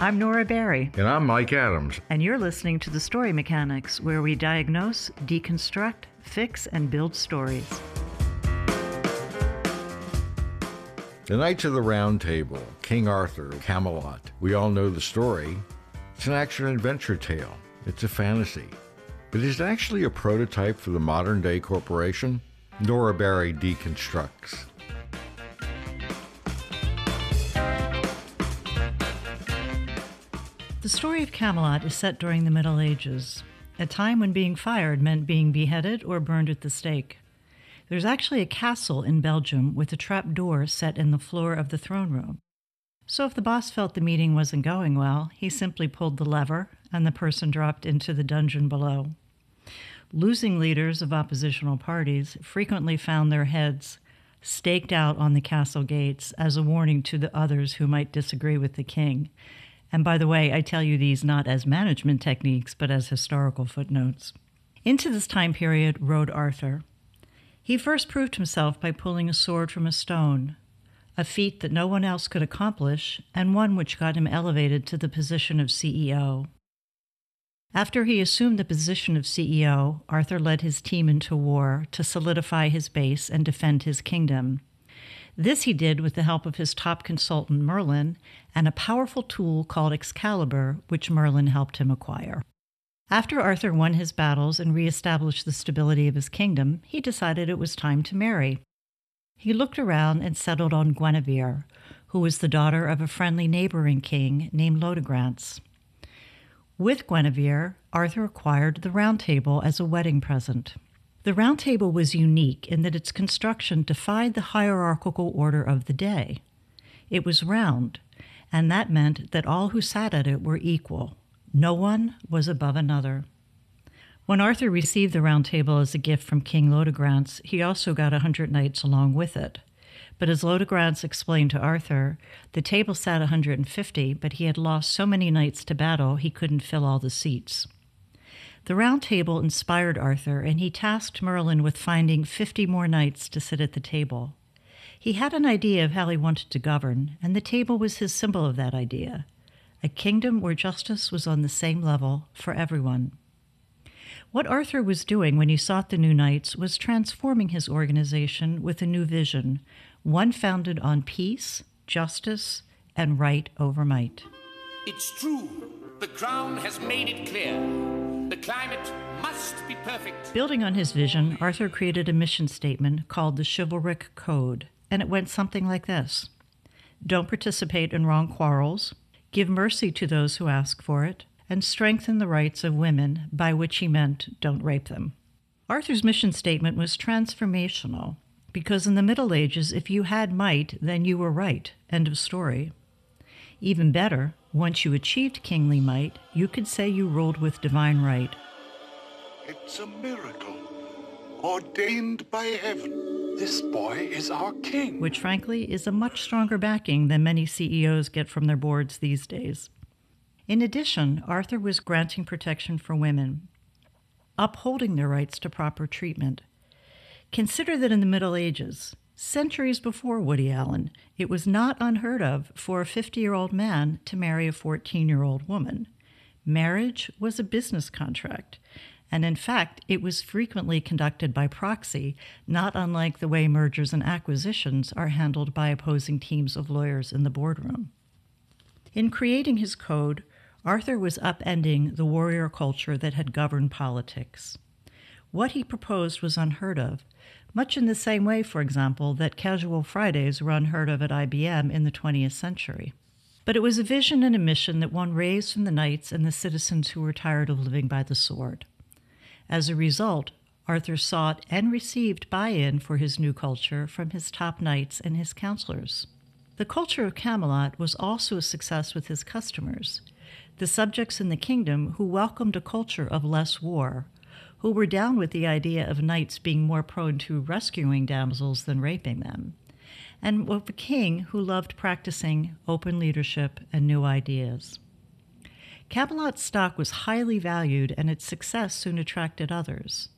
I'm Nora Barry, And I'm Mike Adams. and you're listening to The Story Mechanics, where we diagnose, deconstruct, fix, and build stories. The Knights of the Round Table, King Arthur, Camelot. We all know the story. It's an action adventure tale. It's a fantasy. But is it actually a prototype for the modern day corporation? Nora Barry deconstructs. Story of Camelot is set during the Middle Ages, a time when being fired meant being beheaded or burned at the stake. There's actually a castle in Belgium with a trap door set in the floor of the throne room. So if the boss felt the meeting wasn't going well, he simply pulled the lever and the person dropped into the dungeon below. Losing leaders of oppositional parties frequently found their heads staked out on the castle gates as a warning to the others who might disagree with the king. And by the way, I tell you these not as management techniques, but as historical footnotes. Into this time period rode Arthur. He first proved himself by pulling a sword from a stone, a feat that no one else could accomplish, and one which got him elevated to the position of CEO. After he assumed the position of CEO, Arthur led his team into war to solidify his base and defend his kingdom. This he did with the help of his top consultant Merlin and a powerful tool called Excalibur, which Merlin helped him acquire. After Arthur won his battles and reestablished the stability of his kingdom, he decided it was time to marry. He looked around and settled on Guinevere, who was the daughter of a friendly neighboring king named Leodegrance. With Guinevere, Arthur acquired the Round Table as a wedding present. The Round Table was unique in that its construction defied the hierarchical order of the day. It was round, and that meant that all who sat at it were equal. No one was above another. When Arthur received the Round Table as a gift from King Leodegrance, he also got a hundred knights along with it. But as Leodegrance explained to Arthur, the table sat a 150, but he had lost so many knights to battle he couldn't fill all the seats. The Round Table inspired Arthur, and he tasked Merlin with finding 50 more knights to sit at the table. He had an idea of how he wanted to govern, and the table was his symbol of that idea a kingdom where justice was on the same level for everyone. What Arthur was doing when he sought the new knights was transforming his organization with a new vision, one founded on peace, justice, and right over might. It's true. The crown has made it clear. The climate must be perfect. Building on his vision, Arthur created a mission statement called the Chivalric Code, and it went something like this Don't participate in wrong quarrels, give mercy to those who ask for it, and strengthen the rights of women, by which he meant don't rape them. Arthur's mission statement was transformational because in the Middle Ages, if you had might, then you were right. End of story. Even better, once you achieved kingly might, you could say you ruled with divine right. It's a miracle, ordained by heaven. This boy is our king. which frankly is a much stronger backing than many CEOs get from their boards these days. In addition, Arthur was granting protection for women, upholding their rights to proper treatment. Consider that in the Middle Ages, centuries before Woody Allen, it was not unheard of for a 50 year old man to marry a 14 year old woman. Marriage was a business contract, and in fact, it was frequently conducted by proxy, not unlike the way mergers and acquisitions are handled by opposing teams of lawyers in the boardroom. In creating his code, Arthur was upending the warrior culture that had governed politics. What he proposed was unheard of, much in the same way, for example, that casual Fridays were unheard of at IBM in the 20th century. But it was a vision and a mission that one raised from the knights and the citizens who were tired of living by the sword. As a result, Arthur sought and received buy in for his new culture from his top knights and his counselors. The culture of Camelot was also a success with his customers, the subjects in the kingdom who welcomed a culture of less war, who were down with the idea of knights being more prone to rescuing damsels than raping them, and of a king who loved practicing open leadership and new ideas. Camelot's stock was highly valued, and its success soon attracted others.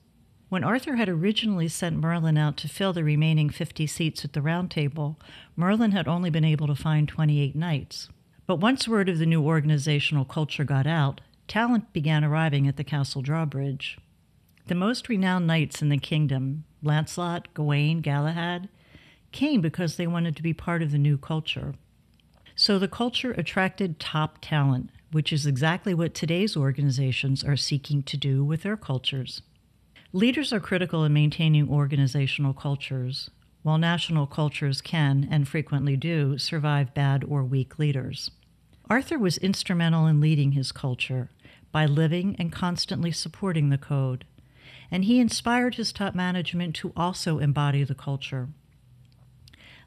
When Arthur had originally sent Merlin out to fill the remaining 50 seats at the Round Table, Merlin had only been able to find 28 knights. But once word of the new organizational culture got out, talent began arriving at the castle drawbridge. The most renowned knights in the kingdom, Lancelot, Gawain, Galahad, came because they wanted to be part of the new culture. So the culture attracted top talent, which is exactly what today's organizations are seeking to do with their cultures. Leaders are critical in maintaining organizational cultures, while national cultures can, and frequently do, survive bad or weak leaders. Arthur was instrumental in leading his culture by living and constantly supporting the code, and he inspired his top management to also embody the culture.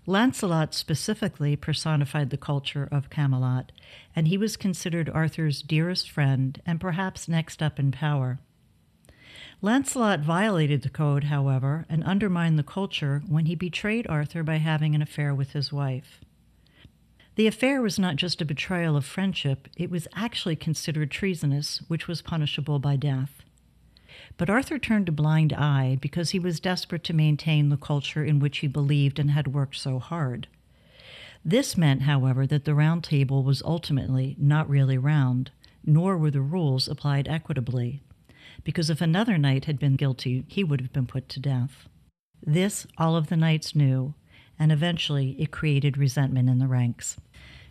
Lancelot specifically personified the culture of Camelot, and he was considered Arthur's dearest friend and perhaps next up in power. Lancelot violated the code, however, and undermined the culture when he betrayed Arthur by having an affair with his wife. The affair was not just a betrayal of friendship, it was actually considered treasonous, which was punishable by death. But Arthur turned a blind eye because he was desperate to maintain the culture in which he believed and had worked so hard. This meant, however, that the round table was ultimately not really round, nor were the rules applied equitably, because if another knight had been guilty, he would have been put to death. This all of the knights knew, and eventually it created resentment in the ranks.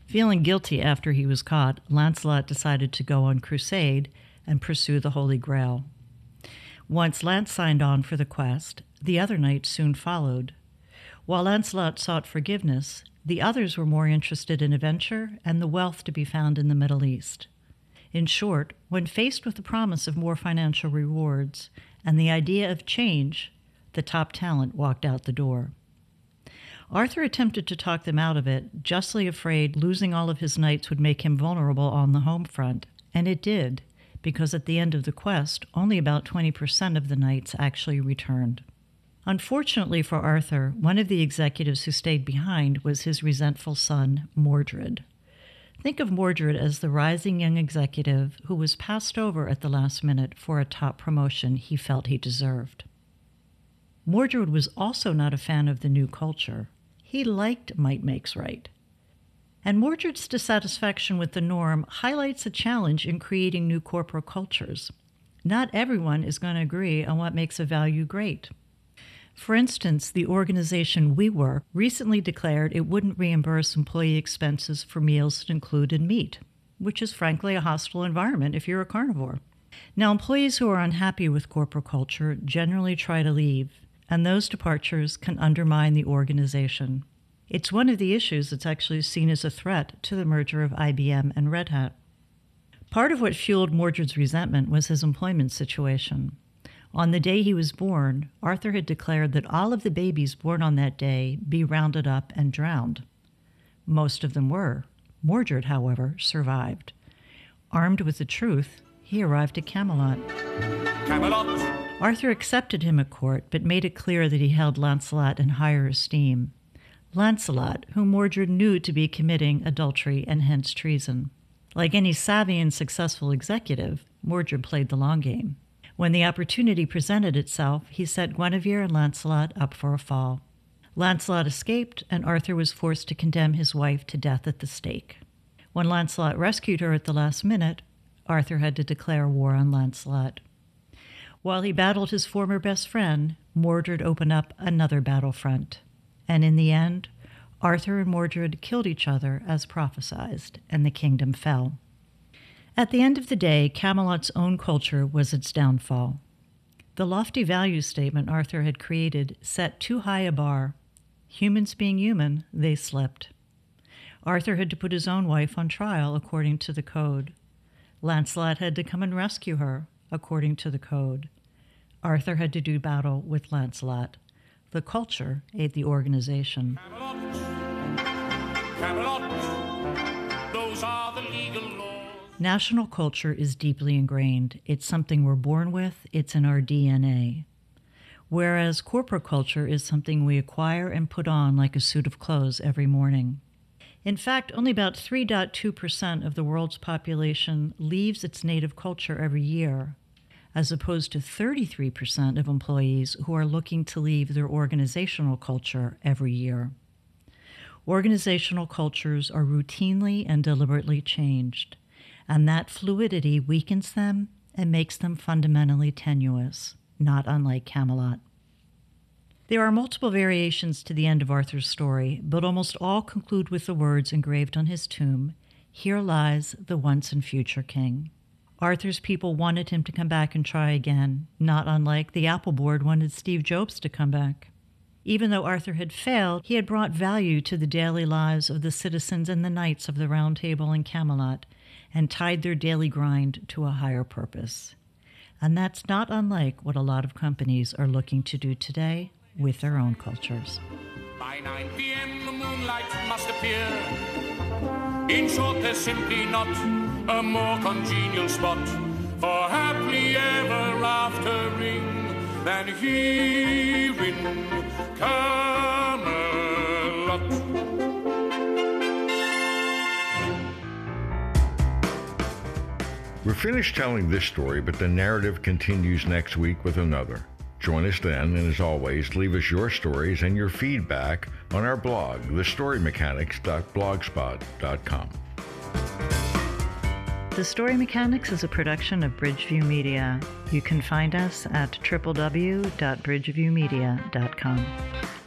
Feeling guilty after he was caught, Lancelot decided to go on crusade and pursue the Holy Grail. Once Lance signed on for the quest, the other knights soon followed. While Lancelot sought forgiveness, the others were more interested in adventure and the wealth to be found in the Middle East. In short, when faced with the promise of more financial rewards and the idea of change, the top talent walked out the door. Arthur attempted to talk them out of it, justly afraid losing all of his knights would make him vulnerable on the home front, and it did because at the end of the quest, only about 20% of the knights actually returned. Unfortunately for Arthur, one of the executives who stayed behind was his resentful son, Mordred. Think of Mordred as the rising young executive who was passed over at the last minute for a top promotion he felt he deserved. Mordred was also not a fan of the new culture. He liked might makes right. And Mordred's dissatisfaction with the norm highlights a challenge in creating new corporate cultures. Not everyone is going to agree on what makes a value great. For instance, the organization WeWork recently declared it wouldn't reimburse employee expenses for meals that included meat, which is frankly a hostile environment if you're a carnivore. Now, employees who are unhappy with corporate culture generally try to leave, and those departures can undermine the organization. It's one of the issues that's actually seen as a threat to the merger of IBM and Red Hat. Part of what fueled Mordred's resentment was his employment situation. On the day he was born, Arthur had declared that all of the babies born on that day be rounded up and drowned. Most of them were. Mordred, however, survived. Armed with the truth, he arrived at Camelot. Camelot! Arthur accepted him at court, but made it clear that he held Lancelot in higher esteem. Lancelot, whom Mordred knew to be committing adultery and hence treason. Like any savvy and successful executive, Mordred played the long game. When the opportunity presented itself, he set Guinevere and Lancelot up for a fall. Lancelot escaped, and Arthur was forced to condemn his wife to death at the stake. When Lancelot rescued her at the last minute, Arthur had to declare war on Lancelot. While he battled his former best friend, Mordred opened up another battlefront and in the end, Arthur and Mordred killed each other as prophesied, and the kingdom fell. At the end of the day, Camelot's own culture was its downfall. The lofty value statement Arthur had created set too high a bar. Humans being human, they slipped. Arthur had to put his own wife on trial according to the code. Lancelot had to come and rescue her according to the code. Arthur had to do battle with Lancelot. The culture ate the organization. Camelot. Camelot. Those are the legal laws. National culture is deeply ingrained. It's something we're born with, it's in our DNA. Whereas corporate culture is something we acquire and put on like a suit of clothes every morning. In fact, only about 3.2% of the world's population leaves its native culture every year, as opposed to 33% of employees who are looking to leave their organizational culture every year. Organizational cultures are routinely and deliberately changed, and that fluidity weakens them and makes them fundamentally tenuous, not unlike Camelot. There are multiple variations to the end of Arthur's story, but almost all conclude with the words engraved on his tomb Here lies the once and future king. Arthur's people wanted him to come back and try again, not unlike the Apple Board wanted Steve Jobs to come back. Even though Arthur had failed, he had brought value to the daily lives of the citizens and the knights of the Round Table in Camelot and tied their daily grind to a higher purpose. And that's not unlike what a lot of companies are looking to do today with their own cultures. By 9 p.m., the moonlight must appear. In short, there's simply not a more congenial spot for happily ever aftering than here in Camelot. We're finished telling this story, but the narrative continues next week with another. Join us then, and as always, leave us your stories and your feedback on our blog, thestorymechanics.blogspot.com. The Story Mechanics is a production of Bridgeview Media. You can find us at www.bridgeviewmedia.com.